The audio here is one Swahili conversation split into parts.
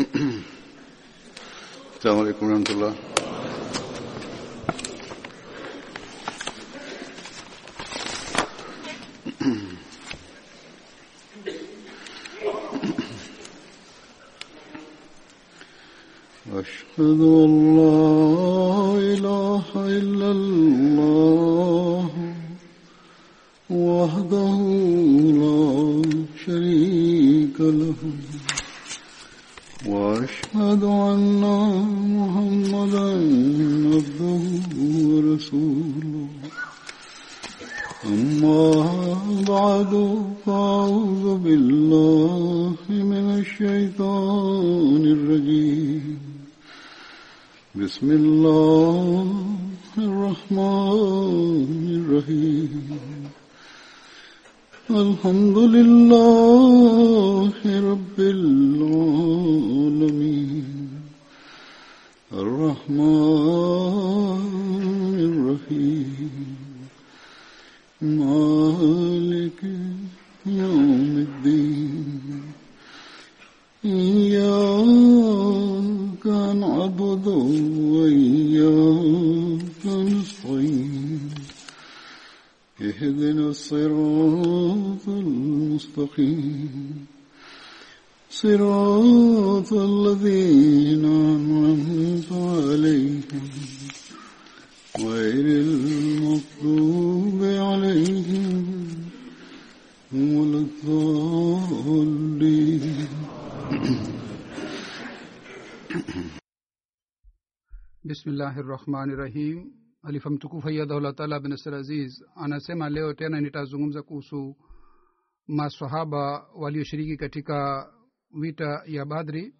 السلام عليكم ورحمة الله أشهد أن ولا الضالين bismillahi rahmani rahim alifa mtukufu ayadahullah taala bin nasir aziz anasema leo tena nitazungumza kuhusu masahaba walioshiriki katika vita ya badri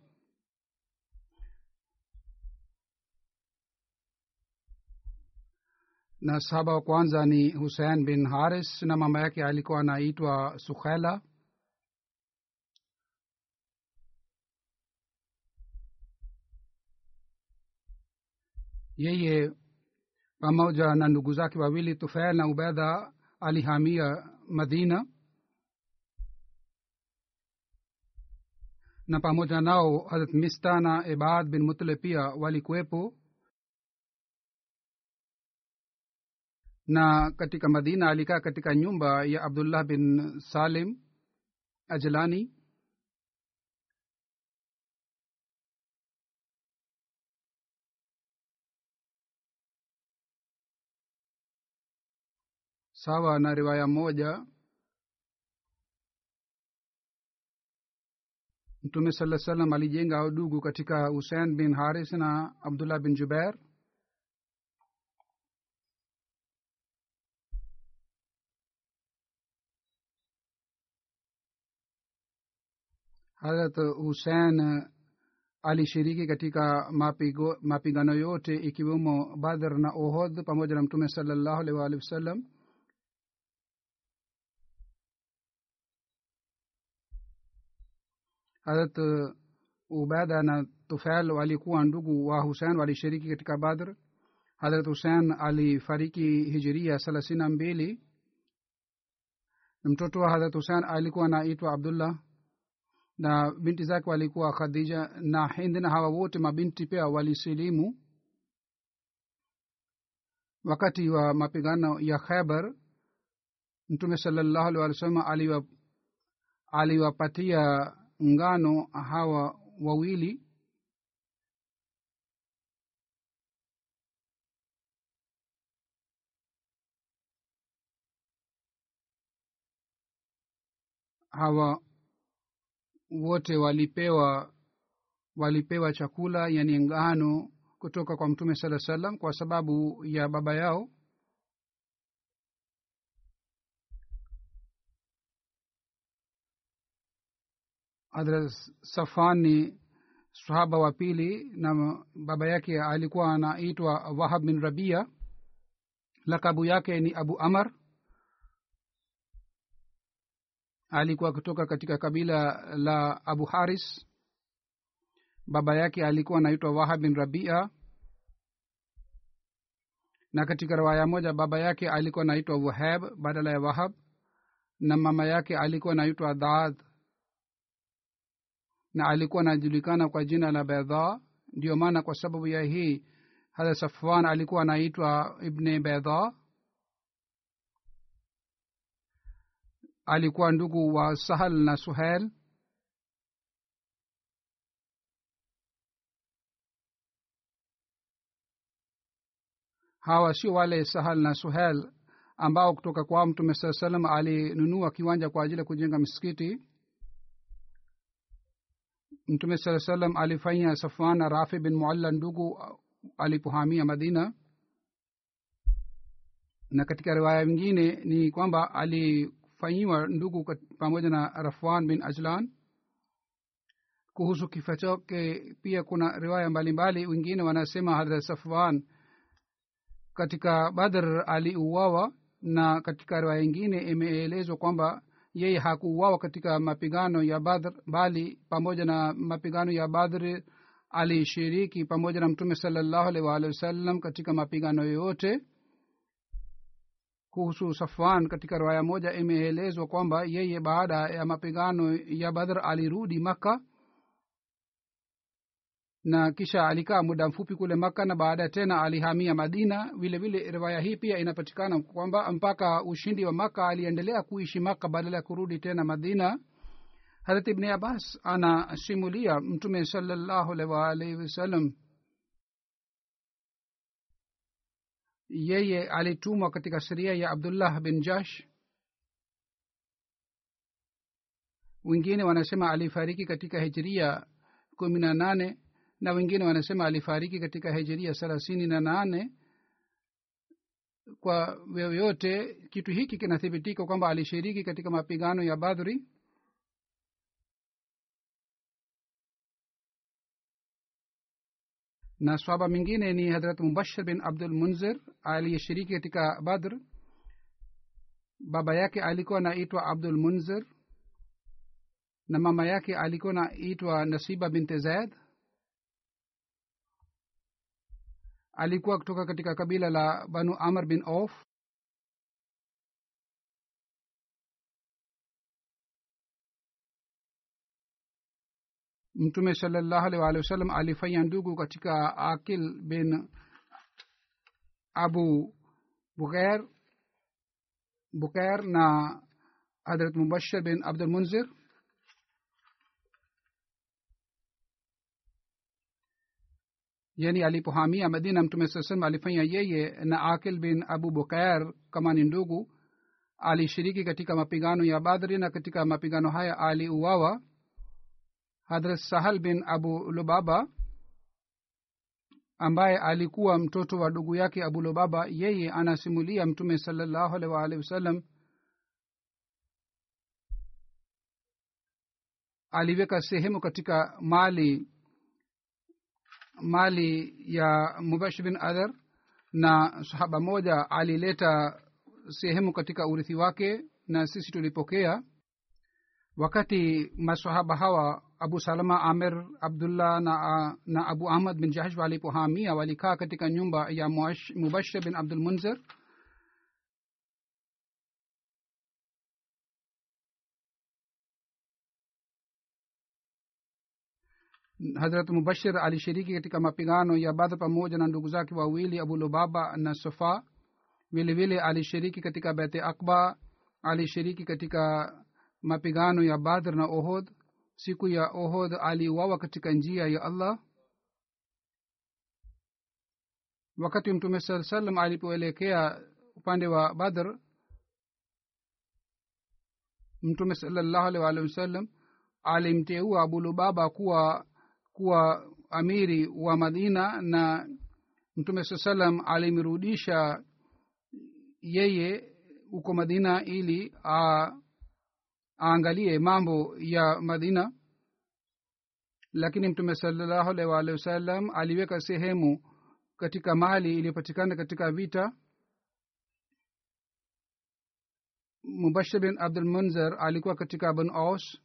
Na sahaba wa kwanza ni husein bin haris na mama yake alikuwa anaitwa sukhela yeye pamoja na ndugu zake wawili tufail na ubedha alihamia madina. Na pamoja nao harat mista na ibad bin mutle pia walikuwepo na katika madina alikaa katika nyumba ya abdullah bin salim ajlani sawa na riwaya moja mtume saa salam alijenga udugu katika husein bin haris na abdullah bin jubair harat husen alishiriki katika mapigano yote ikiwemo badr na ohod pamoja na mtume salallahu alaihi waalihi wasallam. Harat ubada na tufail walikuwa ndugu wa husen walishiriki katika badr. Harat husen alifariki hijiria thelathini na mbili. Mtoto wa harat husen alikuwa anaitwa abdullah na binti zake walikuwa khadija na hind na hawa wote mabinti pia walisilimu wakati wa mapigano ya khaibar mtume salallahu alih walih aliwa aliwapatia ngano hawa wawili. Hawa wote walipewa walipewa chakula yani ngano kutoka kwa mtume saa salam kwa sababu ya baba yao. Hadrat safan ni sahaba wa pili na baba yake alikuwa anaitwa wahab bin rabia. Lakabu yake ni abu amar alikuwa kutoka katika kabila la abu haris. Baba yake alikuwa anaitwa wahab bin rabia. Na katika riwaya moja baba yake alikuwa anaitwa wahab badala ya wahab na mama yake alikuwa anaitwa dhaadh na alikuwa anajulikana kwa jina la bedha ndiyo maana kwa sababu ya hii hadha safwan alikuwa anaitwa ibne bedha alikuwa ndugu wa sahal na suhel hawa sio wale sahal na suhel ambao kutoka kwao mtume saa salam alinunua kiwanja kwa ajili ya kujenga msikiti mtume saa salam alifanya safana rafi bin mualla ndugu alipohamia madina. Na katika riwaya nyingine ni kwamba alifanyiwa ndugu pamoja na rafwan bin ajlan. Kuhusu kifo chake pia kuna riwaya mbalimbali. Wengine wanasema hadrat safwan katika badr aliuawa na katika riwaya ingine imeelezwa kwamba yeye hakuuawa katika mapigano ya badr bali pamoja na mapigano ya badr alishiriki pamoja na mtume salallahu alaihi waalihi wasallam katika mapigano yoyote kuhusu safwan katika riwaya moja imeelezwa kwamba yeye baada ya mapigano ya badr alirudi makka na kisha alikaa muda mfupi kule makka na baadaye tena alihamia madina. Vile vile riwaya hii pia inapatikana kwamba mpaka ushindi wa makka aliendelea kuishi maka badala ya kurudi tena madina. Harat ibni abbas anasimulia mtume salallahu alaihi wasallam yeye alitumwa katika sheria ya abdullah bin jash. Wengine wanasema alifariki katika hijiria kumi na nane na wengine wanasema alifariki katika hijiria thelathini na nane. Kwa yoyote kitu hiki kinathibitika kwamba alishiriki katika mapigano ya badhri na swaba mingine ni hadrat mubashir bin abdul munzir aliyeshiriki katika badr. Baba yake alikuwa anaitwa abdul munzir na mama yake alikuwa naitwa nasiba binte zaid alikuwa kutoka katika kabila la banu amr bin auf mtume salallahu alaihi waalihi wasallam alifanya ndugu katika akil bin abu bukair bukair na hadrat mubashir bin abdul munzir. Yani alipohamia madina mtume saa salam alifanya yeye na akil bin abu bukair kama ni ndugu. Alishiriki katika mapigano ya badri na katika mapigano haya aliuawa hadrat sahal bin abu lubaba ambaye alikuwa mtoto wa ndugu yake abu lubaba yeye anasimulia mtume salallahu alaihi waalihi wasallam aliweka sehemu katika mali mali ya mubash bin adhar na sahaba moja alileta sehemu katika urithi wake na sisi tulipokea. Wakati masahaba hawa abu salama amir abdullah na, na abu ahmad bin Jahsh walipohamia walikaa katika nyumba ya mubashir bin abdul munzir. Hazrat mubashir alishiriki katika mapigano ya badr pamoja na ndugu zake wawili abu lubaba na sofa. Vilevile vile alishiriki katika bete akba alishiriki katika mapigano ya badr na ohod siku ya ohod aliuawa katika njia ya allah. Wakati mtume saa salam alipoelekea upande wa badr mtume salallahu alih waalihi wasallam alimteua abulubaba kuwa kuwa amiri wa madina na mtume saa salam alimrudisha yeye huko madina ili a, aangalie mambo ya madina. Lakini mtume salallahu alaihi waalihi wasallam aliweka sehemu katika mali iliyopatikana katika vita. Mubashir bin abdul munzer alikuwa katika bn aus.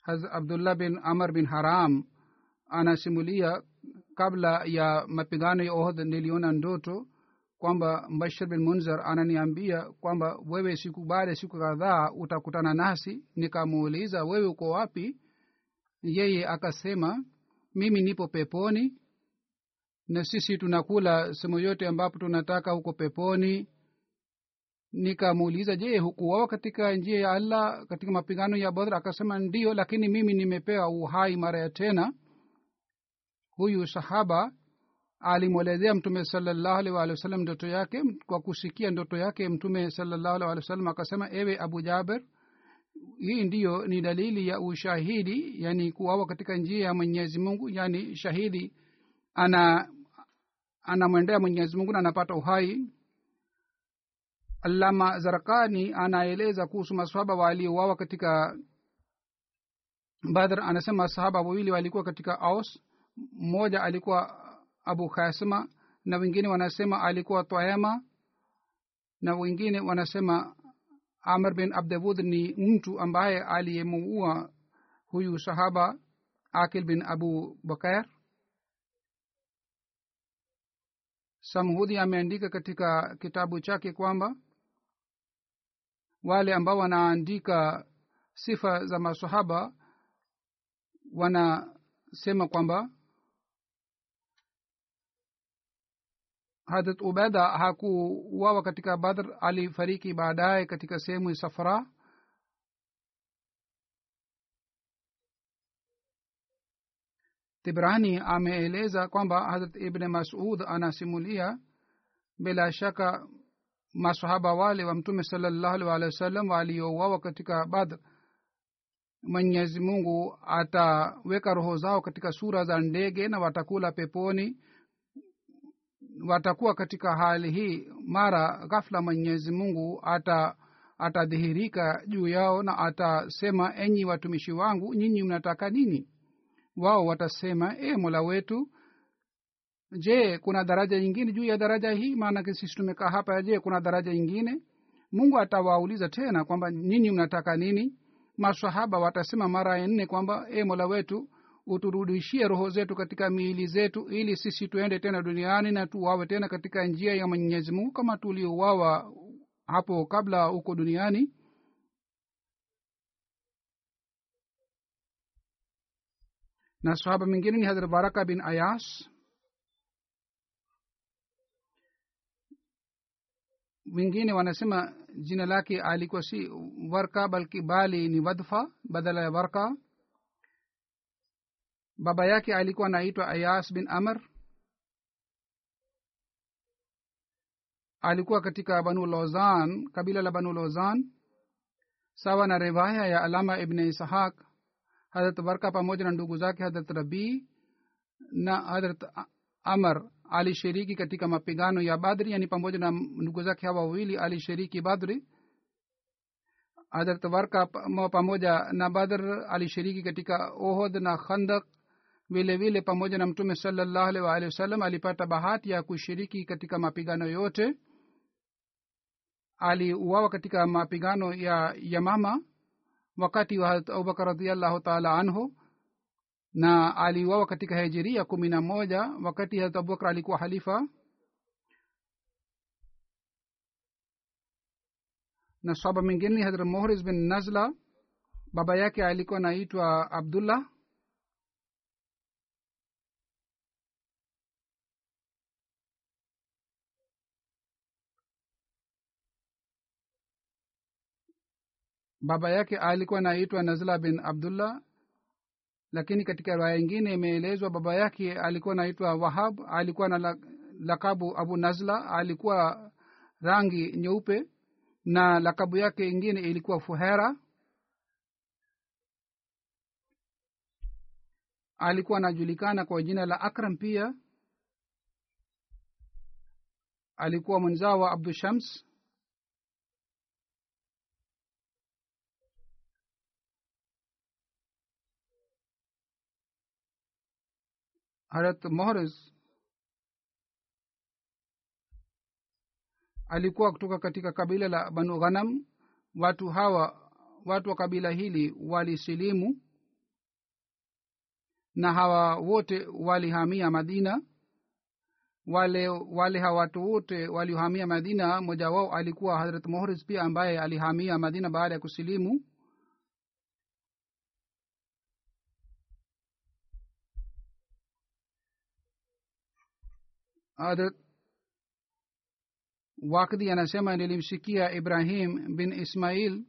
Haz abdullah bin amr bin haram anasimulia kabla ya mapigano ya ohd niliona ndoto kwamba mbashir bin munzar ananiambia kwamba wewe siku baada ya siku kadhaa utakutana nasi. Nikamuuliza wewe uko wapi? Yeye akasema mimi nipo peponi na sisi tunakula sehemu yote ambapo tunataka huko peponi. Nikamuuliza je hukuwawa katika njia ya allah katika mapigano ya badr? Akasema ndio lakini mimi nimepewa uhai mara ya tena. Huyu sahaba alimwelezea mtume salallahu alih walih wasallam ndoto yake kwa kusikia ndoto yake mtume salallahu walih wasallam akasema ewe abu jaber hii ndiyo ni dalili ya ushahidi yani kuwawa katika njia ya mwenyezi mungu yani shahidi ana anamwendea mwenyezi mungu na anapata uhai. Alama zarakani anaeleza kuhusu masahaba waliouawa katika badr anasema sahaba wawili walikuwa katika aus mmoja alikuwa abu khasma na wengine wanasema alikuwa twayama na wengine wanasema amr bin abdawud ni mtu ambaye aliyemuua huyu sahaba akil bin abu bakair samhudhi ameandika katika kitabu chake kwamba wale ambao wanaandika sifa za masahaba wanasema kwamba hadrat ubeda hakuwawa katika badr alifariki baadaye katika sehemu ya safara tibrani ameeleza kwamba hadrat ibne masud anasimulia bila shaka masahaba wale wa mtume salallahu alih walihi wasallam waliouawa katika badr mwenyezi mungu ataweka roho zao katika sura za ndege na watakula peponi watakuwa katika hali hii mara ghafla mwenyezi mungu ata atadhihirika juu yao na atasema enyi watumishi wangu nyinyi mnataka nini? Wao watasema e mola wetu je kuna daraja nyingine juu ya daraja hii? Maanake sisi tumekaa hapa je kuna daraja nyingine? Mungu atawauliza tena kwamba nyinyi mnataka nini? Masahaba watasema mara ya nne kwamba e mola wetu uturudishie roho zetu katika miili zetu ili sisi tuende tena duniani na tuwawe tena katika njia ya mwenyezi mungu kama tuliowawa hapo kabla huko duniani. Na sahaba mwingine ni hadhrat baraka bin ayas. Wengine wanasema jina lake alikuwa si warka balki bali ni wadfa badala ya warka baba yake alikuwa anaitwa ayas bin amr. Alikuwa katika banu lozan kabila la banu lozan sawa na riwaya ya alama ibne ishaq hadrat warka pamoja na ndugu zake hadrat rabii na hadrat amr. Alishiriki katika mapigano ya badri yani pamoja na ndugu zake hawa wawili alishiriki badri. Hadrat warka pamoja na badr alishiriki katika ohod na khandak vile vile pamoja na mtume salallahu alaihi waalihi wasallam alipata bahati ya kushiriki katika mapigano yote. Aliuawa katika mapigano ya yamama wakati wa abubakar radiallahu taala anhu na aliuawa katika hijiria kumi na moja wakati harat abubakar alikuwa halifa na saba mingine hadrat mohris bin nazla baba yake alikuwa naitwa abdullah baba yake alikuwa anaitwa nazla bin abdullah lakini katika riwaya ingine imeelezwa baba yake alikuwa anaitwa wahab alikuwa na lakabu abu nazla alikuwa rangi nyeupe na lakabu yake ingine ilikuwa fuhera alikuwa anajulikana kwa jina la akram pia. Alikuwa mwenzao wa abdu shams harat mohres alikuwa kutoka katika kabila la banu ghanam. Watu hawa watu wa kabila hili walisilimu na hawa wote walihamia madina. Wale wale hawa watu wote waliohamia madina mmoja wao alikuwa hadrat mohris pia ambaye alihamia madina baada ya kusilimu hadrat wakdi anasema nilimsikia ibrahim bin ismail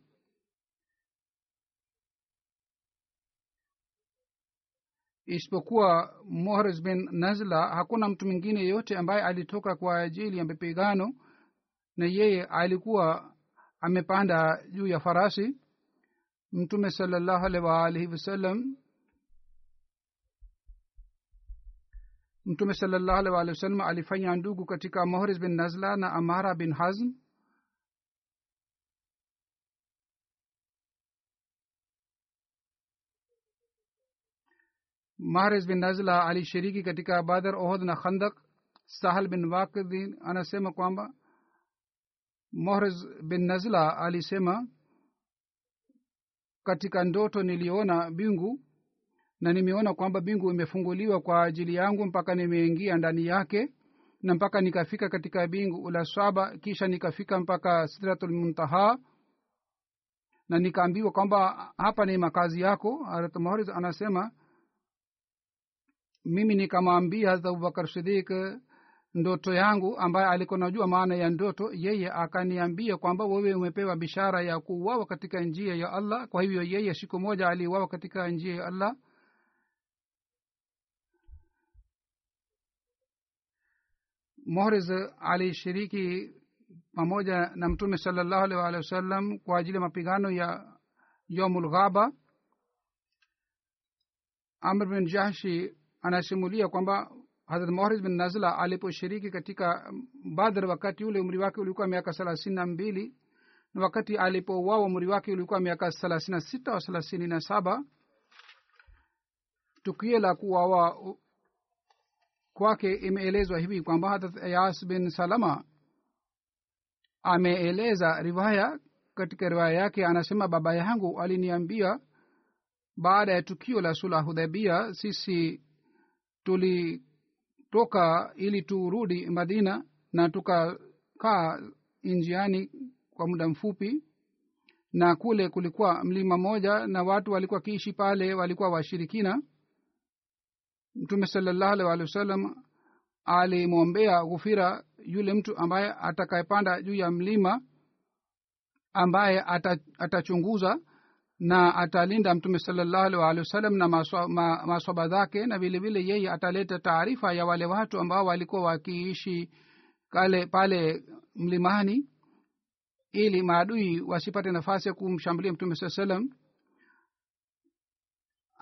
isipokuwa mohres bin nazla. Hakuna mtu mwingine yeyote ambaye alitoka kwa ajili ya mapigano na yeye alikuwa amepanda juu ya farasi. Mtume salallahu alaihi wasallam mtume salallahu alaihi waalihi wasallam alifanya ndugu katika mohris bin nazla na amara bin hazm. Mahres bin nazla alishiriki katika badar ohod na khandak sahal bin wakdin anasema kwamba mohres bin nazla alisema katika ndoto niliona bingu na nimeona kwamba bingu imefunguliwa kwa ajili yangu mpaka nimeingia ndani yake na mpaka nikafika katika bingu la saba kisha nikafika mpaka sidratulmuntaha na nikaambiwa kwamba hapa ni makazi yako. Harat anasema mimi nikamwambia harat abubakar sidik ndoto yangu ambaye alikuwa najua maana ya ndoto yeye akaniambia kwamba wewe umepewa bishara ya kuuawa katika njia ya allah. Kwa hivyo yeye siku moja aliuawa katika njia ya allah mohriz alishiriki pamoja na mtume salallahu alih waalihi wasallam kwa ajili ya mapigano ya yomul ghaba. Amr bin jahshi anasimulia kwamba hadrat mohriz bin nazla aliposhiriki katika badr wakati ule umri wake ulikuwa miaka thelathini na mbili na wakati alipouawa umri wake ulikuwa miaka thelathini na sita au thelathini na saba tukio la kuwawa kwake imeelezwa hivi kwamba hadrat ayas bin salama ameeleza riwaya katika riwaya yake anasema baba yangu aliniambia baada ya tukio la sula hudhabia sisi tulitoka ili turudi madina na tukakaa njiani kwa muda mfupi na kule kulikuwa mlima moja na watu walikuwa kiishi pale walikuwa washirikina mtume salallahu alih walih wasallam alimwombea ghufira yule mtu ambaye atakayepanda juu ya mlima ambaye atachunguza na atalinda mtume salallahu alih walih wasallam na maswaba ma, zake na vilevile vile yeye ataleta taarifa ya wale watu ambao walikuwa wakiishi kale pale mlimani ili maadui wasipate nafasi ya kumshambulia mtume saa salam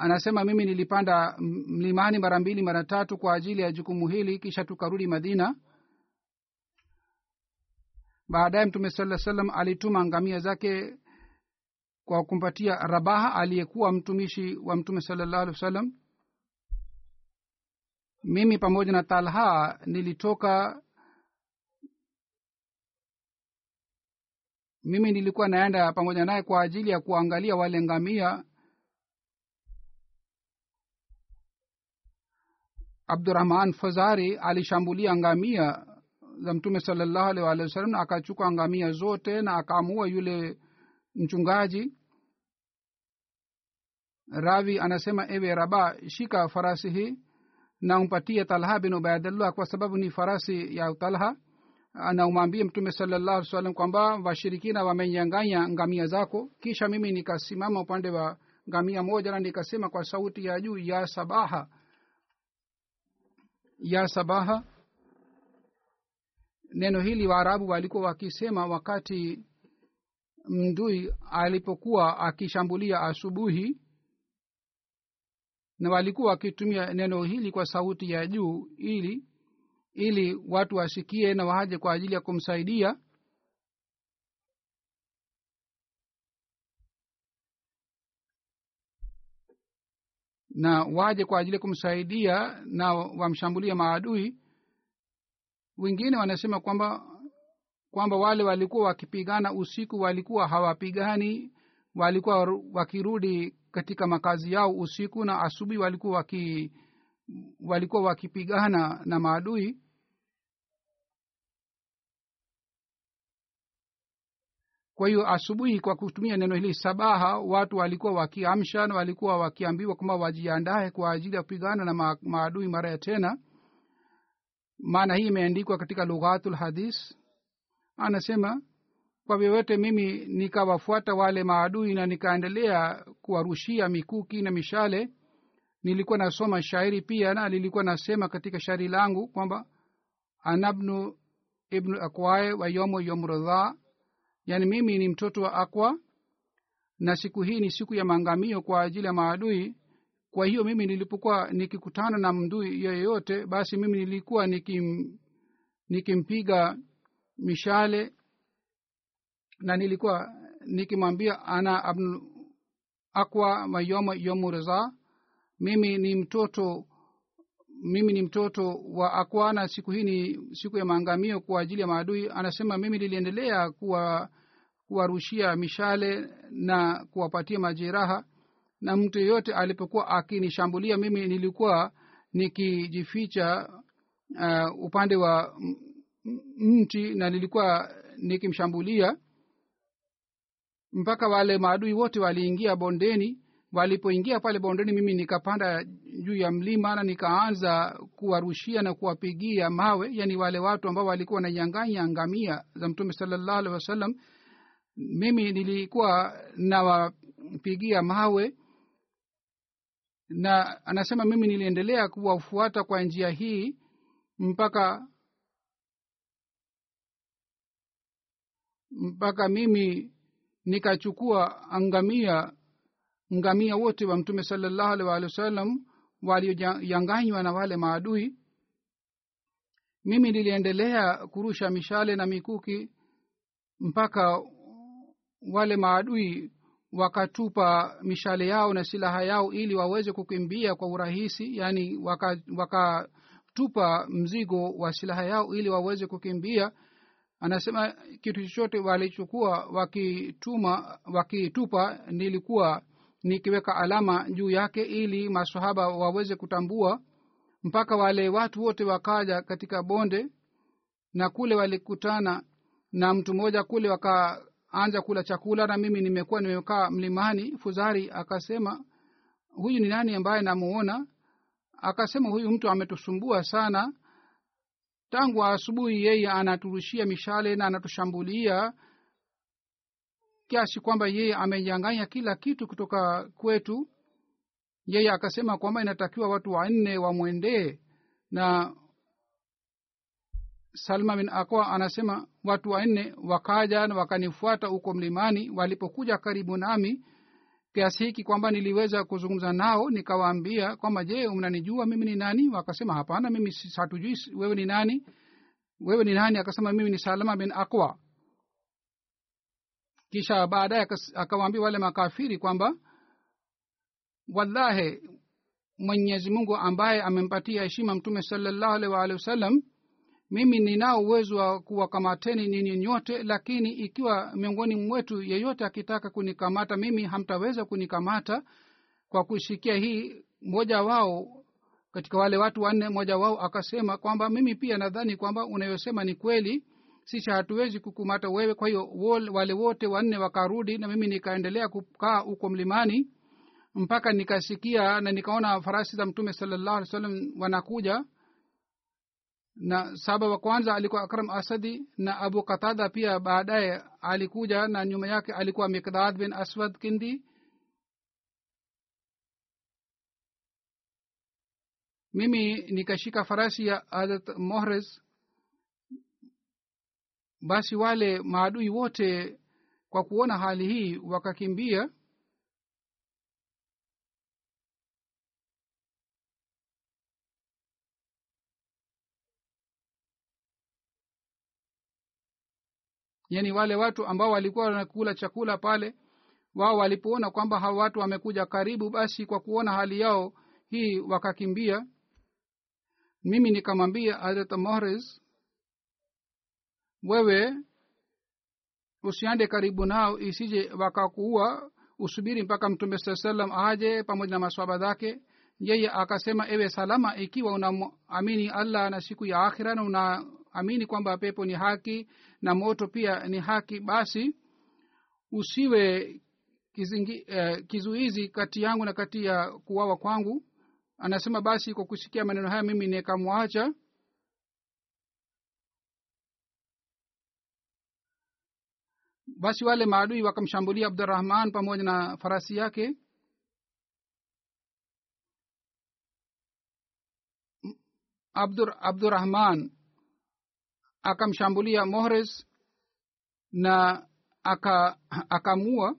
anasema mimi nilipanda mlimani mara mbili mara tatu kwa ajili ya jukumu hili kisha tukarudi madina. Baadaye mtume saa salam alituma ngamia zake kwa kumpatia rabaha aliyekuwa mtumishi wa mtume salallahu alih wa sallam mimi pamoja na talha nilitoka mimi nilikuwa naenda pamoja naye kwa ajili ya kuangalia wale ngamia abdurahman fazari alishambulia ngamia za mtume salallahu alih wasallam akachukua ngamia zote na akaamua yule mchungaji ravi anasema ewe raba shika farasi hii na umpatie talha bin ubaidullah kwa sababu ni farasi ya talha. Na umwambie mtume salallahu alih salam kwamba washirikina wamenyanganya ngamia zako. Kisha mimi nikasimama upande wa ngamia moja na nikasema kwa sauti ya juu ya sabaha ya sabaha. Neno hili waarabu walikuwa wakisema wakati mdui alipokuwa akishambulia asubuhi na walikuwa wakitumia neno hili kwa sauti ya juu ili ili watu wasikie na waje kwa ajili ya kumsaidia na waje kwa ajili ya kumsaidia na wamshambulia maadui. Wengine wanasema kwamba kwamba wale walikuwa wakipigana usiku walikuwa hawapigani walikuwa wakirudi katika makazi yao usiku na asubuhi walikuwa waki walikuwa wakipigana na maadui kwa hiyo asubuhi kwa kutumia neno hili sabaha watu walikuwa wakiamsha na walikuwa wakiambiwa kwamba wajiandae kwa ajili ya kupigana na ma, maadui mara ya tena. Maana hii imeandikwa katika lughatul hadis. Anasema kwa vyovyote mimi nikawafuata wale maadui na nikaendelea kuwarushia mikuki na mishale nilikuwa nasoma shairi pia na lilikuwa nasema katika shairi langu kwamba anabnu ibnu akwae wa yomo yomrodha yaani mimi ni mtoto wa akwa na siku hii ni siku ya maangamio kwa ajili ya maadui. Kwa hiyo mimi nilipokuwa nikikutana na mdui yeyote basi mimi nilikuwa nikim, nikimpiga mishale na nilikuwa nikimwambia ana abnu akwa mayoma yomurza mimi ni mtoto mimi ni mtoto wa akwana siku hii ni siku ya maangamio kwa ajili ya maadui. Anasema mimi niliendelea kuwa kuwarushia mishale na kuwapatia majeraha. Na mtu yeyote alipokuwa akinishambulia mimi nilikuwa nikijificha uh, upande wa mti na nilikuwa nikimshambulia. Mpaka wale maadui wote waliingia bondeni walipoingia pale bondeni mimi nikapanda juu ya mlima na nikaanza kuwarushia na kuwapigia mawe yani wale watu ambao walikuwa wananyanganya ngamia za mtume salallahu alehi wasallam. Mimi nilikuwa nawapigia mawe na anasema mimi niliendelea kuwafuata kwa njia hii mpaka mpaka mimi nikachukua ngamia ngamia wote wa mtume salallahu alih waalihi wasallam walioyanganywa na wale maadui mimi niliendelea kurusha mishale na mikuki mpaka wale maadui wakatupa mishale yao na silaha yao ili waweze kukimbia kwa urahisi yaani wakatupa waka mzigo wa silaha yao ili waweze kukimbia. Anasema kitu chochote walichokuwa wakituma wakitupa nilikuwa nikiweka alama juu yake ili masahaba waweze kutambua mpaka wale watu wote wakaja katika bonde na kule walikutana na mtu mmoja kule wakaanza kula chakula na mimi nimekuwa nimekaa mlimani fuzari akasema huyu ni nani ambaye namuona? Akasema huyu mtu ametusumbua sana. Tangu asubuhi yeye anaturushia mishale na anatushambulia kiasi kwamba yeye amenyanganya kila kitu kutoka kwetu. Yeye akasema kwamba inatakiwa watu wanne wamwendee na salma bin akwa anasema watu wanne wakaja na wakanifuata huko mlimani. Walipokuja karibu nami kiasi hiki kwamba niliweza kuzungumza nao nikawaambia kwamba je mnanijua mimi ni nani? Wakasema hapana mimi hatujui wewe ni nani. Wewe ni nani? Akasema mimi ni salama bin akwa kisha baadaye akawaambia wale makafiri kwamba wallahi mwenyezi mungu ambaye amempatia heshima mtume salallahu alaihi waalihi wasallam mimi ninao uwezo wa kuwakamateni ninyi nyote lakini ikiwa miongoni mwetu yeyote akitaka kunikamata mimi hamtaweza kunikamata kwa kusikia hii. Mmoja wao katika wale watu wanne mmoja wao akasema kwamba mimi pia nadhani kwamba unayosema ni kweli sisi hatuwezi kukumata wewe. Kwa hiyo wale wote wanne wakarudi na mimi nikaendelea kukaa huko mlimani mpaka nikasikia na nikaona farasi za mtume salallahu alih wasallam wanakuja. Na saba wa kwanza alikuwa akram asadi na abu katada pia baadaye alikuja na nyuma yake alikuwa mikdad bin aswad kindi. Mimi nikashika farasi ya harat mohres basi wale maadui wote kwa kuona hali hii wakakimbia. Yaani wale watu ambao walikuwa wanakula chakula pale wao walipoona kwamba hawa watu wamekuja karibu basi kwa kuona hali yao hii wakakimbia. Mimi nikamwambia harat mohres wewe usiande karibu nao isije wakakuua usubiri mpaka mtume saa salam aje pamoja na maswaba zake. Yeye akasema ewe salama ikiwa unaamini allah na siku ya akhira na unaamini kwamba pepo ni haki na moto pia ni haki basi usiwe kizingi, eh, kizuizi kati yangu na kati ya kuwawa kwangu. Anasema basi kwa kusikia maneno haya mimi nikamwacha basi wale maadui wakamshambulia abdurahman pamoja na farasi yake. Abdur abdurahman akamshambulia mohres na aka akamua.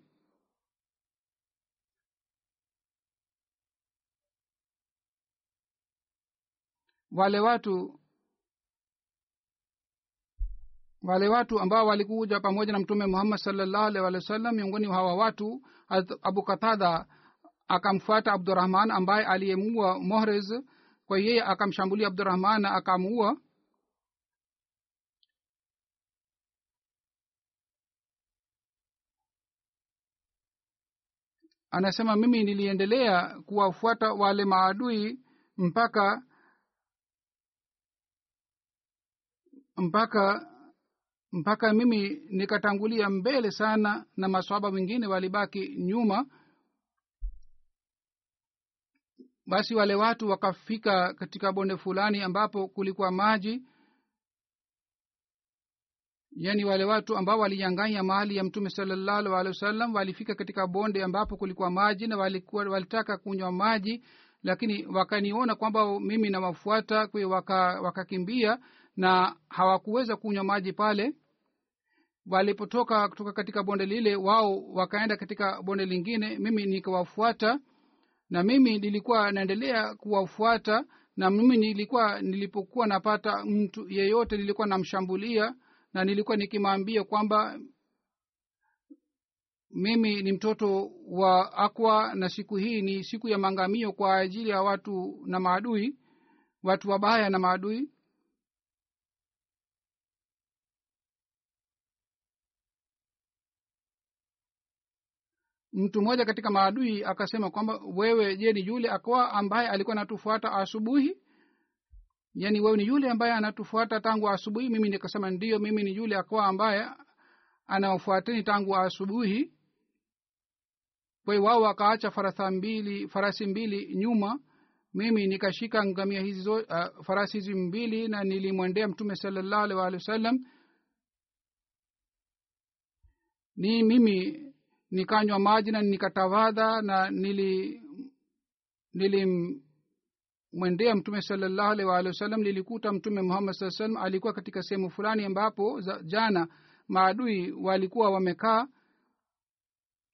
Wale watu wale watu ambao walikuja pamoja na mtume muhammad salllahu alih walih wa sallam miongoni mwa hawa watu abu katada akamfuata abdurahman ambaye aliyemua mohrez. Kwa yeye akamshambulia abdurahman na akamuua. Anasema mimi niliendelea kuwafuata wale maadui mpaka mpaka mpaka mimi nikatangulia mbele sana na maswaba wengine walibaki nyuma. Basi wale watu wakafika katika bonde fulani ambapo kulikuwa maji. Yaani wale watu ambao walinyanganya mali ya mtume salallahu alehi wasallam walifika katika bonde ambapo kulikuwa maji na walikuwa walitaka kunywa maji lakini wakaniona kwamba mimi nawafuata kwa wakakimbia waka na hawakuweza kunywa maji pale walipotoka kutoka katika bonde lile wao wakaenda katika bonde lingine. Mimi nikawafuata na mimi nilikuwa naendelea kuwafuata na mimi nilikuwa nilipokuwa napata mtu yeyote nilikuwa namshambulia na nilikuwa nikimwambia kwamba mimi ni mtoto wa akwa na siku hii ni siku ya maangamio kwa ajili ya watu na maadui watu wabaya na maadui mtu mmoja katika maadui akasema kwamba wewe je ni yule akwa ambaye alikuwa anatufuata asubuhi? Yaani wewe ni yule ambaye anatufuata tangu asubuhi? Mimi nikasema ndiyo mimi ni yule akwa ambaye anaofuateni tangu asubuhi. Kwa hiyo wao wakaacha farasa mbili farasi mbili nyuma. Mimi nikashika ngamia hizi uh, farasi hizi mbili na nilimwendea mtume salallahu alih wa sallam ni mimi nikanywa maji na nikatawadha na nili nilimwendea mtume salallahu alih waalihi wasallam nilikuta mtume muhammad saa salam alikuwa katika sehemu fulani ambapo jana maadui walikuwa wamekaa.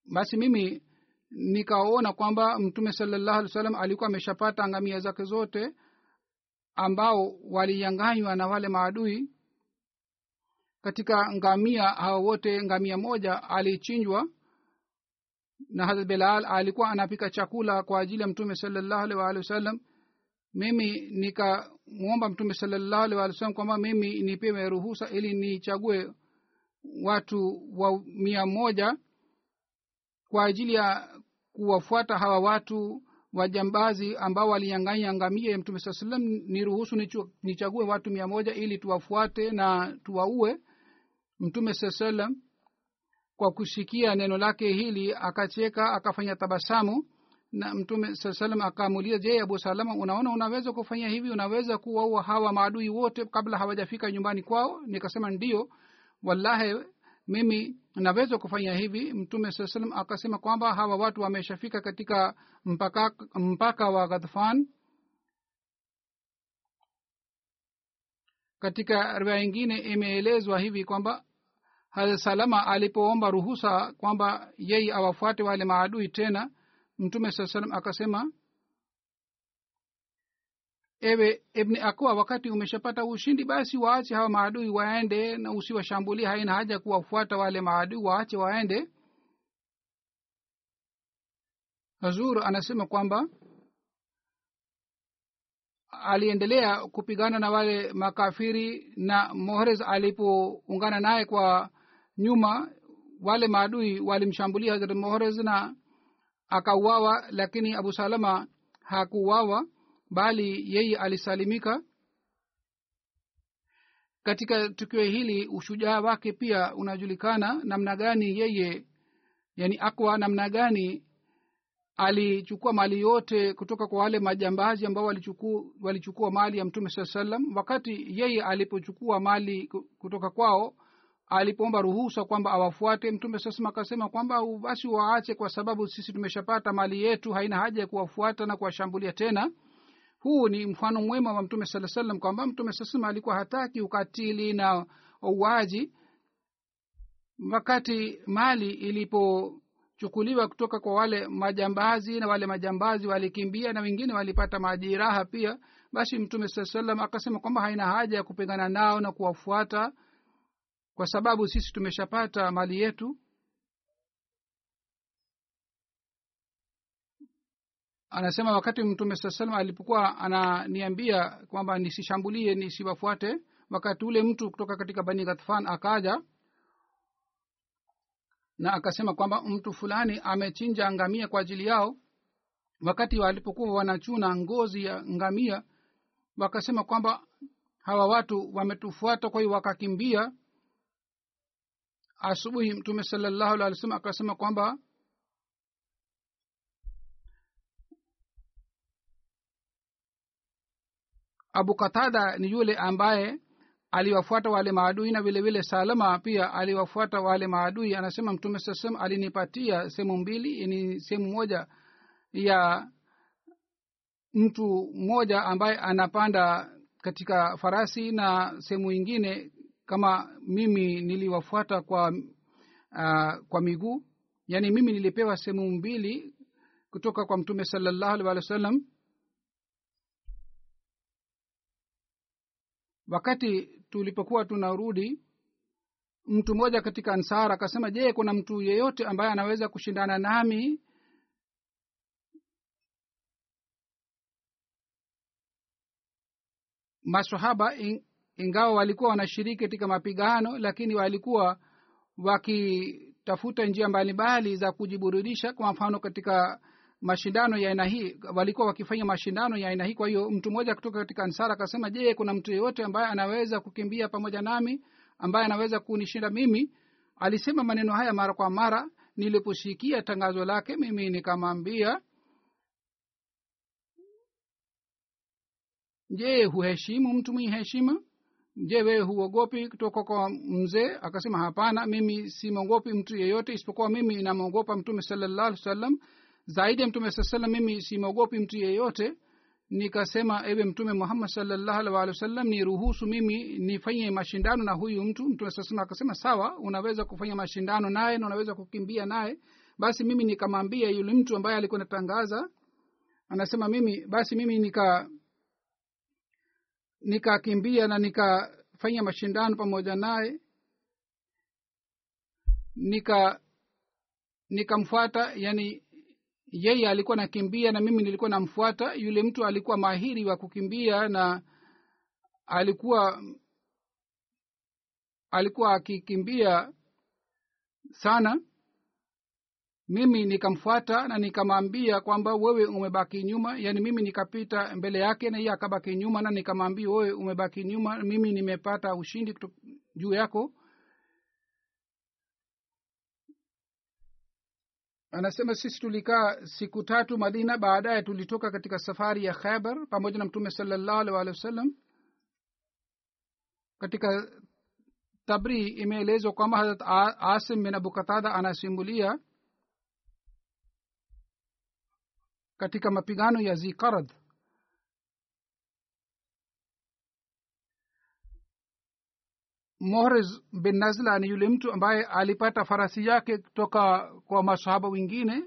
Basi mimi nikaona kwamba mtume salallahu alih salam alikuwa ameshapata ngamia zake zote ambao walinyanganywa na wale maadui. Katika ngamia hao wote ngamia moja alichinjwa na hazrat bilal alikuwa anapika chakula kwa ajili ya mtume salallahu alih waalihi wasallam. Mimi nikamwomba mtume salallahu alih waalihi wasallam kwamba mimi nipewe ruhusa ili nichague watu wa mia moja kwa ajili ya kuwafuata hawa watu wajambazi ambao walinyang'anya ngamia ya mtume saa salam niruhusu nichague watu mia moja ili tuwafuate na tuwaue mtume saa salam kwa kusikia neno lake hili akacheka akafanya tabasamu. Na mtume saa salam akaamulia je abu salama unaona unaweza kufanya hivi? Unaweza kuwaua hawa maadui wote kabla hawajafika nyumbani kwao? Nikasema ndio wallahi mimi naweza kufanya hivi. Mtume saa salam akasema kwamba hawa watu wameshafika katika mpaka, mpaka wa ghadfan. Katika riwaya ingine imeelezwa hivi kwamba hazrat salama alipoomba ruhusa kwamba yeye awafuate wale maadui tena mtume saa salam akasema ewe ibni akwa wakati umeshapata ushindi basi waache hawa maadui waende na usiwashambulia haina haja kuwafuata wale maadui waache waende. Hazur anasema kwamba aliendelea kupigana na wale makafiri na mohrez alipoungana naye kwa nyuma wale maadui walimshambulia hazrat mohrez na akauawa lakini abu salama hakuuawa bali yeye alisalimika. Katika tukio hili ushujaa wake pia unajulikana namna gani yeye yani akwa namna gani alichukua mali yote kutoka kwa wale majambazi ambao walichukua, walichukua mali ya mtume saa salam wakati yeye alipochukua mali kutoka kwao alipoomba ruhusa kwamba awafuate mtume saa salam akasema kwamba basi waache kwa sababu sisi tumeshapata mali yetu haina haja ya kuwafuata na kuwashambulia tena. Huu ni mfano mwema wa mtume saa salam kwamba mtume saa salam alikuwa hataki ukatili na uwaji wakati mali ilipochukuliwa kutoka kwa wale majambazi na wale majambazi walikimbia na wengine walipata majiraha pia. Basi mtume saa salam akasema kwamba haina haja ya kupingana nao na kuwafuata kwa sababu sisi tumeshapata mali yetu. Anasema wakati mtume saa salam alipokuwa ananiambia kwamba nisishambulie nisiwafuate wakati ule mtu kutoka katika bani ghatfan akaja na akasema kwamba mtu fulani amechinja ngamia kwa ajili yao. Wakati walipokuwa wanachuna ngozi ya ngamia wakasema kwamba hawa watu wametufuata kwa hiyo wakakimbia asubuhi mtume salallahu alih wa sallam akasema kwamba abu katada ni yule ambaye aliwafuata wale maadui na vile vile salama pia aliwafuata wale maadui. Anasema mtume saa salam alinipatia sehemu mbili ni sehemu moja ya mtu mmoja ambaye anapanda katika farasi na sehemu ingine kama mimi niliwafuata kwa uh, kwa miguu yaani mimi nilipewa sehemu mbili kutoka kwa mtume salallahu alih walih wa sallam wakati tulipokuwa tunarudi mtu mmoja katika ansar akasema je kuna mtu yeyote ambaye anaweza kushindana nami? Masahaba ingawa walikuwa wanashiriki katika mapigano lakini walikuwa wakitafuta njia mbalimbali za kujiburudisha. Kwa mfano katika mashindano ya aina hii walikuwa wakifanya mashindano ya aina hii. Kwa hiyo mtu mmoja kutoka katika ansara akasema je kuna mtu yeyote ambaye anaweza kukimbia pamoja nami ambaye anaweza kunishinda mimi? Alisema maneno haya mara kwa mara niliposikia tangazo lake mimi nikamwambia je huheshimu mtu mwenye heshima je wewe huogopi kutoka kwa mzee? Akasema hapana mimi simwogopi mtu yeyote isipokuwa mimi namwogopa mtume salallahu alih wasallam. Zaidi ya mtume saa salam mimi simwogopi mtu yeyote. Nikasema ewe mtume muhammad salallahu alih walih wasallam ni ruhusu mimi nifanye mashindano na huyu mtu. Mtume saa salam akasema sawa unaweza kufanya mashindano naye na unaweza kukimbia naye. Basi mimi nikamwambia yule mtu ambaye alikuwa natangaza anasema mimi basi mimi nika nikakimbia na nikafanya mashindano pamoja naye. Nika nikamfuata yani yeye alikuwa nakimbia na mimi nilikuwa namfuata. Yule mtu alikuwa mahiri wa kukimbia na alikuwa alikuwa akikimbia sana mimi nikamfuata na nikamwambia kwamba wewe umebaki nyuma yaani mimi nikapita mbele yake na iye akabaki nyuma na nikamwambia wewe umebaki nyuma mimi nimepata ushindi juu yako. Anasema sisi tulikaa siku tatu madina baadaye tulitoka katika safari ya khaibar pamoja na mtume salallahu alih walih wasallam katika tabri imeelezwa kwamba harat asim bin abu katada anasimulia katika mapigano ya zikaradh mohrez bin nazla ni yule mtu ambaye alipata farasi yake kutoka kwa masahaba wengine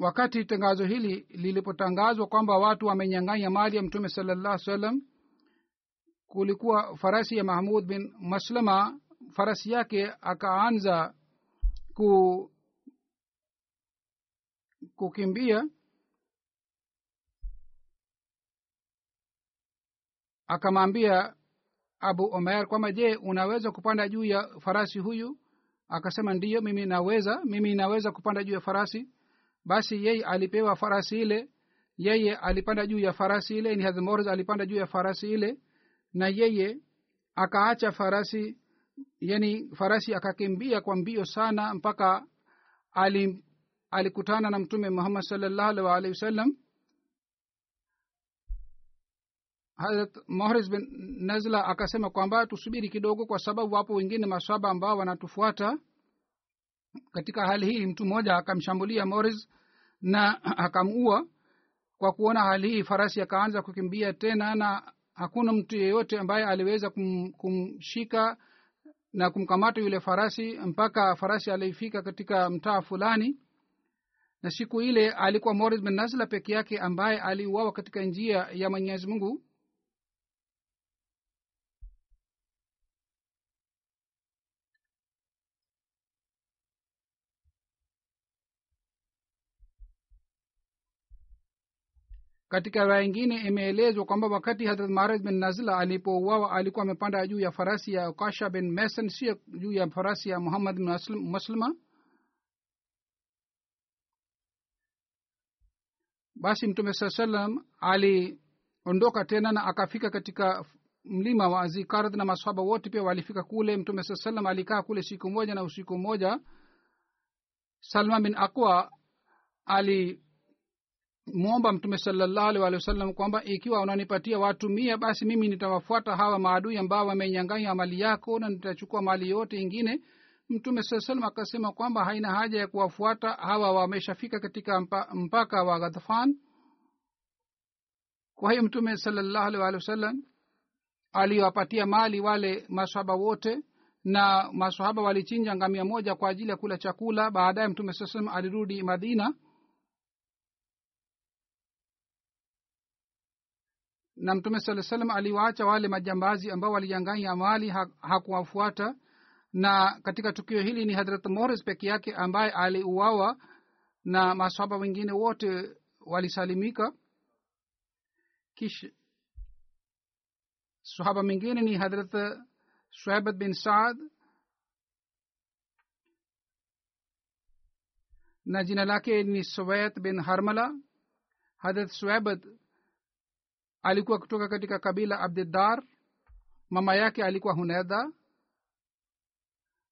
wakati tangazo hili lilipotangazwa kwamba watu wamenyang'anya mali ya mtume salallah salam kulikuwa farasi ya mahmud bin maslama. Farasi yake akaanza ku kukimbia akamwambia abu omer kwamba je unaweza kupanda juu ya farasi huyu? Akasema ndiyo mimi naweza mimi naweza kupanda juu ya farasi basi yeye alipewa farasi ile yeye alipanda juu ya farasi ile ni hadhmorz alipanda juu ya farasi ile na yeye akaacha farasi yani farasi akakimbia kwa mbio sana mpaka ali, alikutana na mtume muhammad salllahu alih wasallam. Harat mohris bin nazla akasema kwamba tusubiri kidogo kwa sababu wapo wengine maswaba ambao wanatufuata katika hali hii mtu mmoja akamshambulia moris na akamua. Kwa kuona hali hii farasi akaanza kukimbia tena na hakuna mtu yeyote ambaye aliweza kum, kumshika na kumkamata yule farasi mpaka farasi alifika katika mtaa fulani. Na siku ile alikuwa moris bin nasla peke yake ambaye aliuawa katika njia ya mwenyezi mungu katika raya ingine imeelezwa kwamba wakati hadrat marid bin nazla alipouawa alikuwa amepanda juu ya farasi ya ukasha bin mesan sio juu ya farasi ya muhammad bin maslima basi mtume saa salam aliondoka tena na akafika katika mlima wa zikardh na masahaba wote pia walifika kule. Mtume saa salam alikaa kule siku moja na usiku moja salma bin aqwa ali mwomba mtume salallahu alih wasallam kwamba ikiwa unanipatia watu mia basi mimi nitawafuata hawa maadui ambao wamenyanganya mali yako na nitachukua mali yote ingine. Mtume saa salam akasema kwamba haina haja ya kuwafuata hawa wameshafika katika mpa, mpaka wa ghadhafan kwa hiyo mtume salallahu alih wasallam aliwapatia mali wale masahaba wote na masahaba walichinja ngamia moja kwa ajili ya kula chakula. Baadaye mtume saa salam alirudi madina na mtume saa salam aliwaacha wale majambazi ambao walinyanganya mali hakuwafuata. Na katika tukio hili ni hadrat moris peke yake ambaye aliuawa na masahaba wengine wote walisalimika. Kisha sahaba mwingine ni hadrat shuabat bin saad. Na jina lake ni suwait bin harmala. Hadrat shuabat alikuwa kutoka katika kabila abdiddar mama yake alikuwa hunedha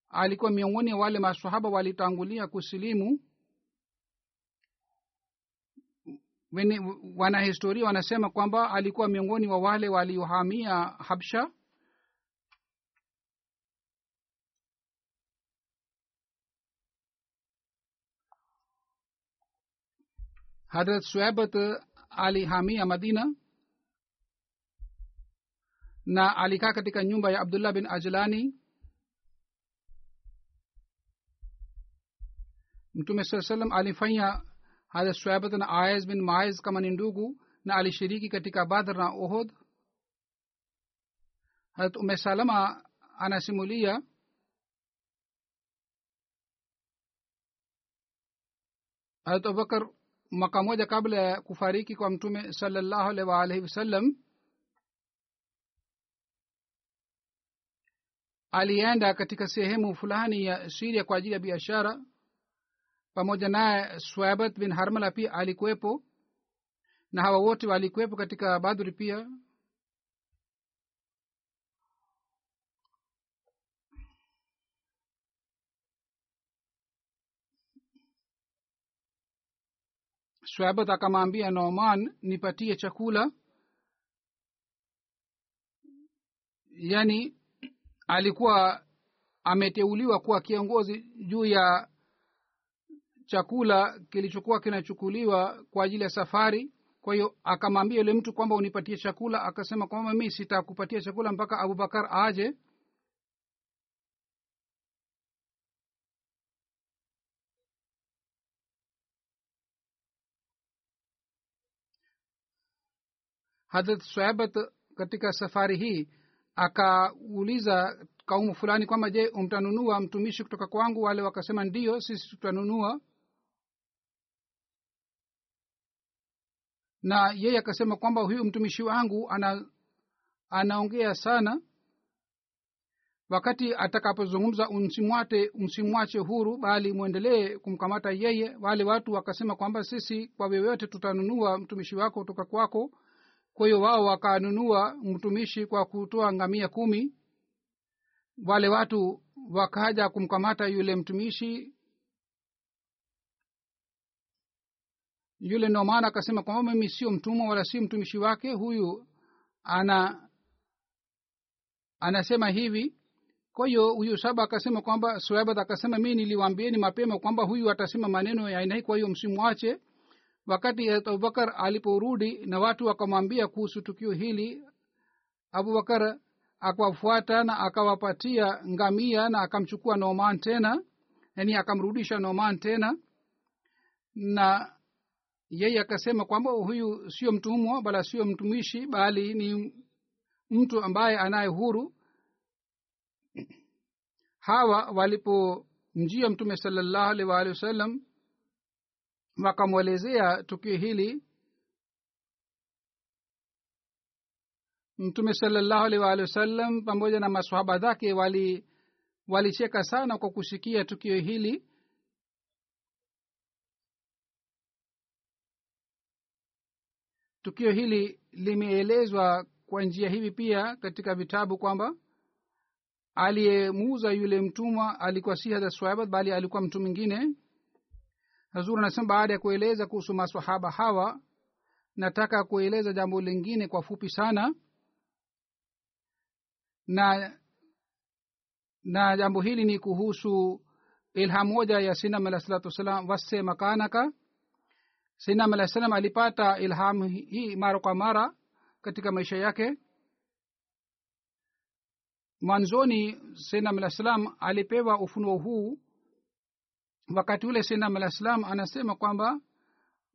alikuwa miongoni wa wale masahaba walitangulia kusilimu. Wanahistoria wanasema kwamba alikuwa miongoni wa wale waliohamia habsha. Hadrat swebat alihamia madina na alikaa katika nyumba ya abdullah bin ajlani. Mtume saa salam alifanya hadrat shuabat na ais bin maiz kama ni ndugu na alishiriki katika badr na uhud. Harat ume salama anasimulia harat abubakar mwaka moja kabla ya kufariki kwa mtume salallahu alaihi waalihi wasallam alienda katika sehemu fulani ya siria kwa ajili ya biashara. Pamoja naye swabat bin harmala pia alikuwepo na hawa wote walikuwepo katika badri pia. Swabat akamwambia noman nipatie chakula. Yani alikuwa ameteuliwa kuwa kiongozi juu ya chakula kilichokuwa kinachukuliwa kwa ajili ya safari. Kwa hiyo akamwambia yule mtu kwamba unipatie chakula. Akasema kwamba mi sitakupatia chakula mpaka abubakar aje. Hadrat swabat katika safari hii akauliza kaumu fulani kwamba je mtanunua mtumishi kutoka kwangu? Wale wakasema ndiyo sisi tutanunua. Na yeye akasema kwamba huyu mtumishi wangu ana anaongea sana. Wakati atakapozungumza msimwate msimwache huru bali mwendelee kumkamata yeye. Wale watu wakasema kwamba sisi kwa vyovyote tutanunua mtumishi wako kutoka kwako kwa hiyo wao wakanunua mtumishi kwa kutoa ngamia kumi. Wale watu wakaja kumkamata yule mtumishi. Yule noman akasema kwamba mimi sio mtumwa wala sio mtumishi wake. Huyu ana anasema hivi. Kwa hiyo huyu saba akasema kwamba suabat akasema mi niliwambieni mapema kwamba huyu atasema maneno ya aina hii kwa hiyo msimwache wakati abubakar aliporudi na watu wakamwambia kuhusu tukio hili abubakar akawafuata na akawapatia ngamia na akamchukua noman tena yani akamrudisha noman tena. Na yeye akasema kwamba huyu sio mtumwa bala sio mtumishi bali ni mtu ambaye anaye huru. Hawa walipomjia mtume salallahu alaihi waalihi wasallam wakamwelezea tukio hili mtume salallahu alaihi waalihi wasallam pamoja na masahaba zake wali walicheka sana kwa kusikia tukio hili. Tukio hili limeelezwa kwa njia hivi pia katika vitabu kwamba aliyemuuza yule mtumwa alikuwa si hadha swabat bali alikuwa mtu mwingine hazur anasema baada ya kueleza kuhusu masahaba hawa nataka kueleza jambo lingine kwa fupi sana. Na na jambo hili ni kuhusu ilham moja ya sinam alah salatu wassalam wasse makanaka. Sinam alah salam alipata ilham hii mara kwa mara katika maisha yake. Mwanzoni sinam alah salam alipewa ufunuo huu wakati ule sinam alah salam anasema kwamba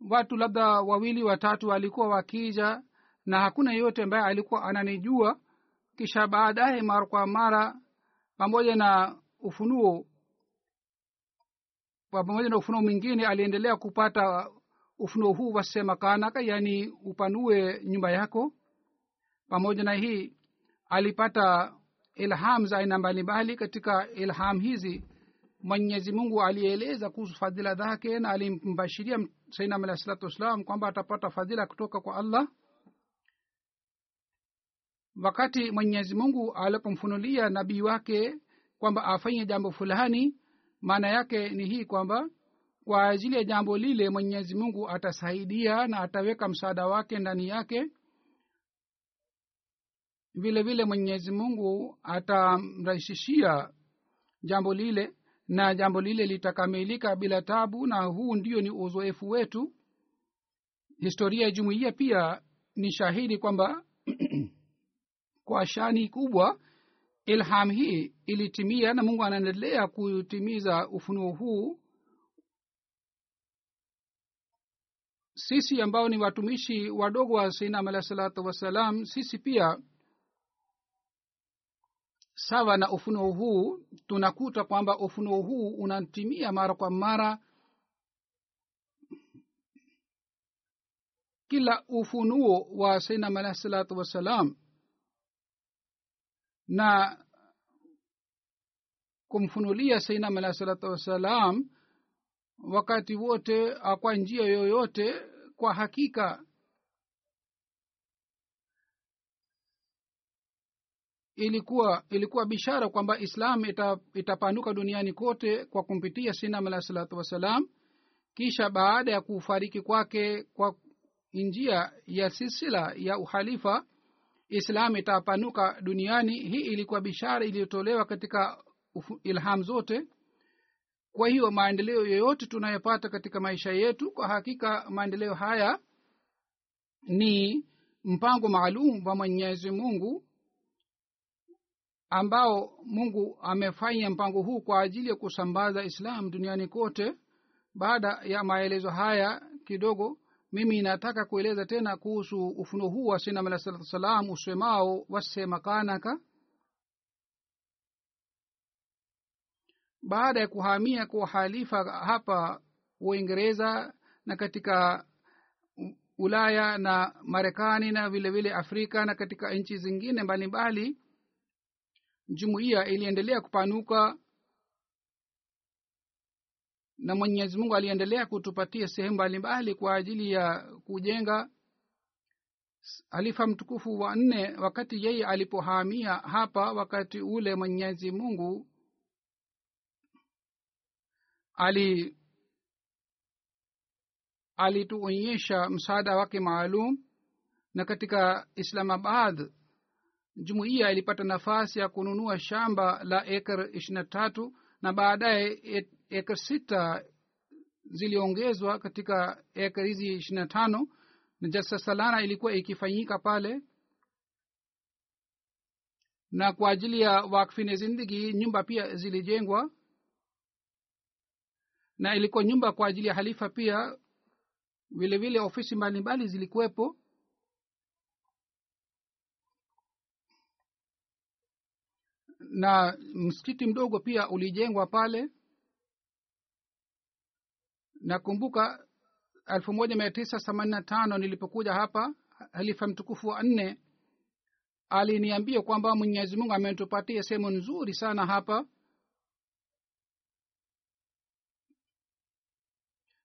watu labda wawili watatu walikuwa wakija na hakuna yeyote ambaye alikuwa ananijua. Kisha baadaye mara kwa mara pamoja na ufunuo pamoja na ufunuo mwingine aliendelea kupata ufunuo huu wasema kanaka yaani upanue nyumba yako. Pamoja na hii alipata ilham za aina mbalimbali katika ilham hizi mwenyezi mungu alieleza kuhusu fadhila zake na alimbashiria sainam alahi salatu wassalam kwamba atapata fadhila kutoka kwa allah. Wakati mwenyezi mungu alipomfunulia nabii wake kwamba afanye jambo fulani maana yake ni hii kwamba kwa ajili ya jambo lile mwenyezi mungu atasaidia na ataweka msaada wake ndani yake. Vile vile mwenyezi mungu atamrahisishia jambo lile na jambo lile litakamilika bila tabu na huu ndio ni uzoefu wetu. Historia ya jumuiya pia ni shahidi kwamba kwa shani kubwa ilham hii ilitimia na mungu anaendelea kutimiza ufunuo huu. Sisi ambao ni watumishi wadogo wa sainam alah salatu wassalam sisi pia sawa na ufunuo huu tunakuta kwamba ufunuo huu unatimia mara kwa mara. Kila ufunuo wa sainam alahi salatu wassalam. Na kumfunulia sainam alahi salatu wassalam wakati wote kwa njia yoyote kwa hakika ilikuwa ilikuwa bishara kwamba islam ita, itapanuka duniani kote kwa kumpitia sinam alahi salatu wassalam. Kisha baada ya kufariki kwake kwa njia ya silsila ya uhalifa islam itapanuka duniani. Hii ilikuwa bishara iliyotolewa katika ilham zote. Kwa hiyo maendeleo yoyote tunayopata katika maisha yetu kwa hakika maendeleo haya ni mpango maalum wa mwenyezi mungu ambao mungu amefanya mpango huu kwa ajili ya kusambaza islam duniani kote. Baada ya maelezo haya kidogo mimi nataka kueleza tena kuhusu ufuno huu wa sinam alah salatu wassalam usemao wasemakanaka baada ya kuhamia kwa halifa hapa uingereza na katika ulaya na marekani na vile vile afrika na katika nchi zingine mbalimbali jumuiya iliendelea kupanuka na mwenyezi mungu aliendelea kutupatia sehemu mbalimbali kwa ajili ya kujenga halifa mtukufu wa nne wakati yeye alipohamia hapa wakati ule mwenyezi mungu ali alituonyesha msaada wake maalum. Na katika islamabad jumuiya ilipata nafasi ya kununua shamba la ekar ishirina tatu na baadaye ekar sita ziliongezwa katika ekar hizi ishirina tano. Na jasa salana ilikuwa ikifanyika pale na kwa ajili ya wakfine zindigi nyumba pia zilijengwa na ilikuwa nyumba kwa ajili ya halifa pia. Vilevile vile ofisi mbalimbali zilikuwepo na msikiti mdogo pia ulijengwa pale. Nakumbuka elfu moja mia tisa themanini na tano nilipokuja hapa halifa mtukufu wa nne aliniambia kwamba mwenyezi mungu ametupatia sehemu nzuri sana hapa.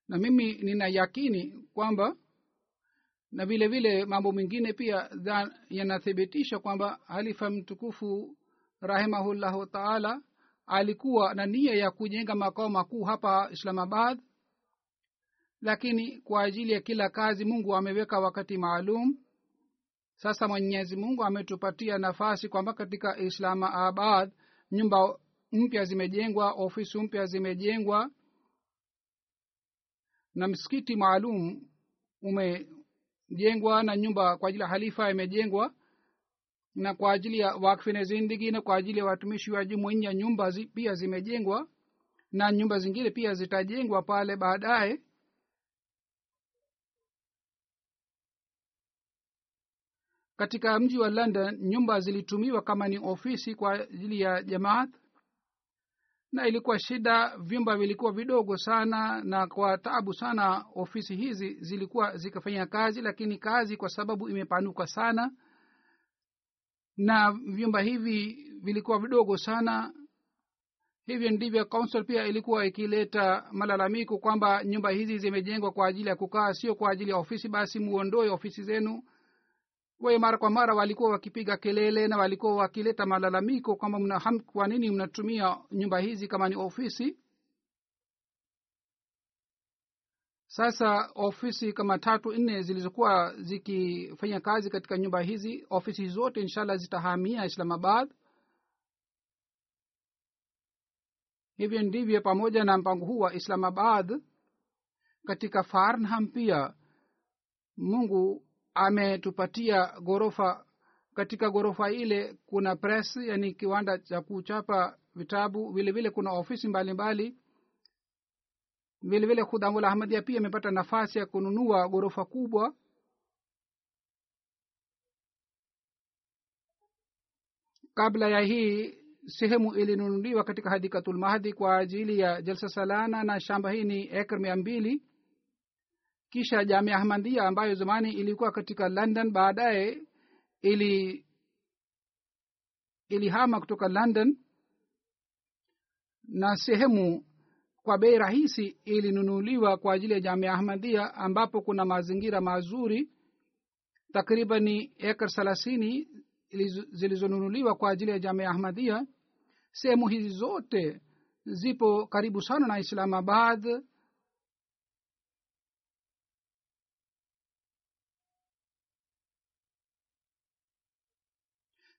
Na mimi nina yakini kwamba na vile vile mambo mengine pia yanathibitisha kwamba halifa mtukufu rahimahullahu taala alikuwa na nia ya kujenga makao makuu hapa islamabad lakini kwa ajili ya kila kazi mungu ameweka wakati maalum. Sasa mwenyezi mungu ametupatia nafasi kwamba katika islamabad nyumba mpya zimejengwa ofisi mpya zimejengwa na msikiti maalum umejengwa na nyumba kwa ajili ya halifa imejengwa na kwa ajili ya wakfine zindigi na kwa ajili ya watumishi wa jumuiya nyumba zi, pia zimejengwa na nyumba zingine pia zitajengwa pale baadaye. Katika mji wa london nyumba zilitumiwa kama ni ofisi kwa ajili ya jamaat na ilikuwa shida vyumba vilikuwa vidogo sana na kwa tabu sana ofisi hizi zilikuwa zikafanya kazi lakini kazi kwa sababu imepanuka sana na vyumba hivi vilikuwa vidogo sana. Hivyo ndivyo council pia ilikuwa ikileta malalamiko kwamba nyumba hizi zimejengwa kwa ajili ya kukaa sio kwa ajili ya ofisi. Basi muondoe ofisi zenu. Waye mara kwa mara walikuwa wakipiga kelele na walikuwa wakileta malalamiko kwamba kwa nini mnatumia nyumba hizi kama ni ofisi sasa ofisi kama tatu nne zilizokuwa zikifanya kazi katika nyumba hizi ofisi zote inshallah zitahamia islamabad. Hivyo ndivyo pamoja na mpango huu wa islamabad katika farnham pia. Mungu ametupatia ghorofa katika ghorofa ile kuna press yani kiwanda cha kuchapa vitabu. Vile vile kuna ofisi mbalimbali vile vile khudamul ahmadia pia imepata nafasi ya kununua ghorofa kubwa. Kabla ya hii sehemu ilinunuliwa katika hadikatul mahdi kwa ajili ya jalsa salana na shamba hii ni ekr mia mbili. Kisha jamia ahmadia ambayo zamani ilikuwa katika london baadaye ili ilihama kutoka london. Na sehemu kwa bei rahisi ilinunuliwa kwa ajili ya jamia ahmadia ambapo kuna mazingira mazuri takribani ekar thelathini zilizonunuliwa kwa ajili ya jamia ahmadia sehemu hizi zote zipo karibu sana na islamabad.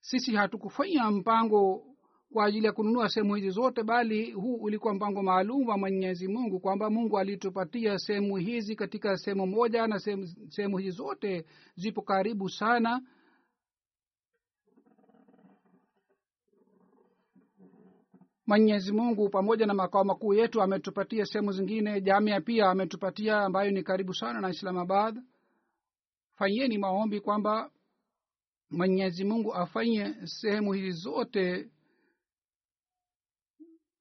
Sisi hatukufanya mpango kwa ajili ya kununua sehemu hizi zote bali huu ulikuwa mpango maalum wa mwenyezi mungu kwamba mungu alitupatia sehemu hizi katika sehemu moja na sehemu hizi zote zipo karibu sana. Mwenyezi mungu pamoja na makao makuu yetu ametupatia sehemu zingine jamia pia ametupatia ambayo ni karibu sana na islamabad. Fanyeni maombi kwamba mwenyezi mungu afanye sehemu hizi zote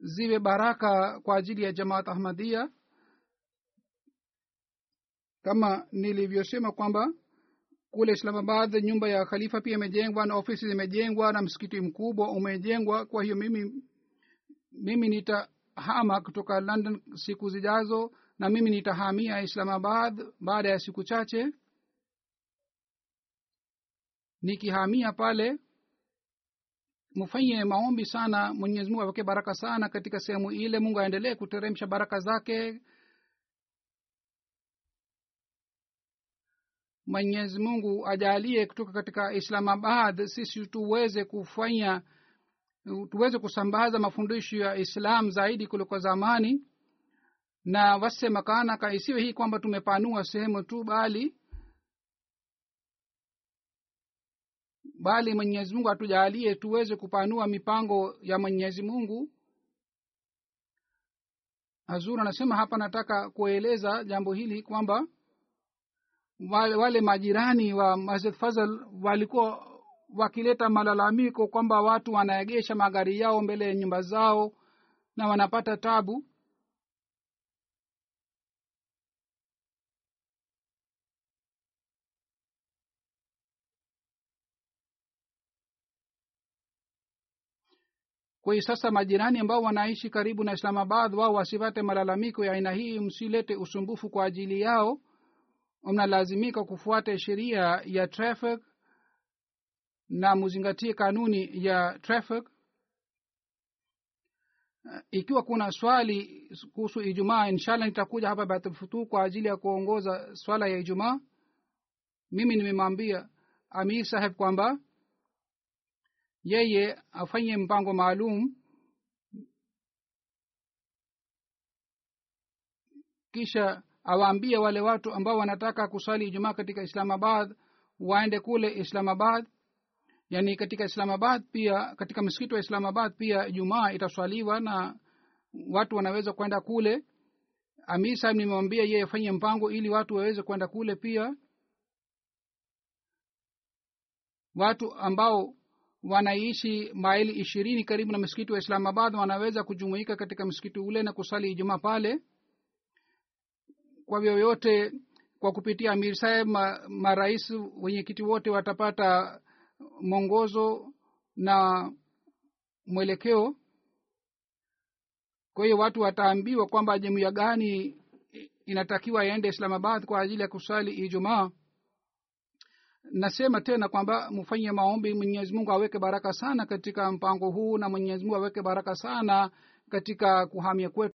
ziwe baraka kwa ajili ya jamaat ahmadia kama nilivyosema kwamba kule islamabad nyumba ya khalifa pia imejengwa na ofisi zimejengwa na msikiti mkubwa umejengwa. Kwa hiyo mimi mimi nitahama kutoka london siku zijazo na mimi nitahamia islamabad baada ya siku chache. Nikihamia pale mfanye maombi sana mwenyezi mungu aweke baraka sana katika sehemu ile mungu aendelee kuteremsha baraka zake. Mwenyezi mungu ajalie kutoka katika islamabad sisi tuweze kufanya tuweze kusambaza mafundisho ya islam zaidi kuliko zamani. Na wase makanaka isiwe hii kwamba tumepanua sehemu tu bali bali mwenyezi mungu atujalie tuweze kupanua mipango ya mwenyezi mungu. Azur anasema hapa nataka kueleza jambo hili kwamba wale, wale majirani wa masjid fazal walikuwa wakileta malalamiko kwamba watu wanaegesha magari yao mbele ya nyumba zao na wanapata tabu kwa hiyo sasa majirani ambao wanaishi karibu na islamabad wao wasipate malalamiko ya aina hii msilete usumbufu kwa ajili yao. Mnalazimika kufuata sheria ya traffic na muzingatie kanuni ya traffic. Ikiwa kuna swali kuhusu ijumaa inshallah nitakuja hapa batfutu kwa ajili ya kuongoza swala ya ijumaa. Mimi nimemwambia amir saheb kwamba yeye afanye mpango maalum kisha awaambie wale watu ambao wanataka kusali ijumaa katika islamabad waende kule islamabad. Yani katika islamabad pia katika msikiti wa islamabad pia jumaa itaswaliwa na watu wanaweza kwenda kule. Amir sahib yeye afanye mpango ili watu waweze kwenda kule pia. Watu ambao wanaishi maili ishirini karibu na msikiti wa islamabad wanaweza kujumuika katika msikiti ule na kusali ijumaa pale kwa vyoyote kwa kupitia amir saheb ma, marais wenyekiti wote watapata mwongozo na mwelekeo. Kwa hiyo watu wataambiwa kwamba jumuiya gani inatakiwa iende islamabad kwa ajili ya kusali ijumaa nasema tena kwamba mfanye maombi mwenyezi mungu aweke baraka sana katika mpango huu na mwenyezi mungu aweke baraka sana katika kuhamia kwetu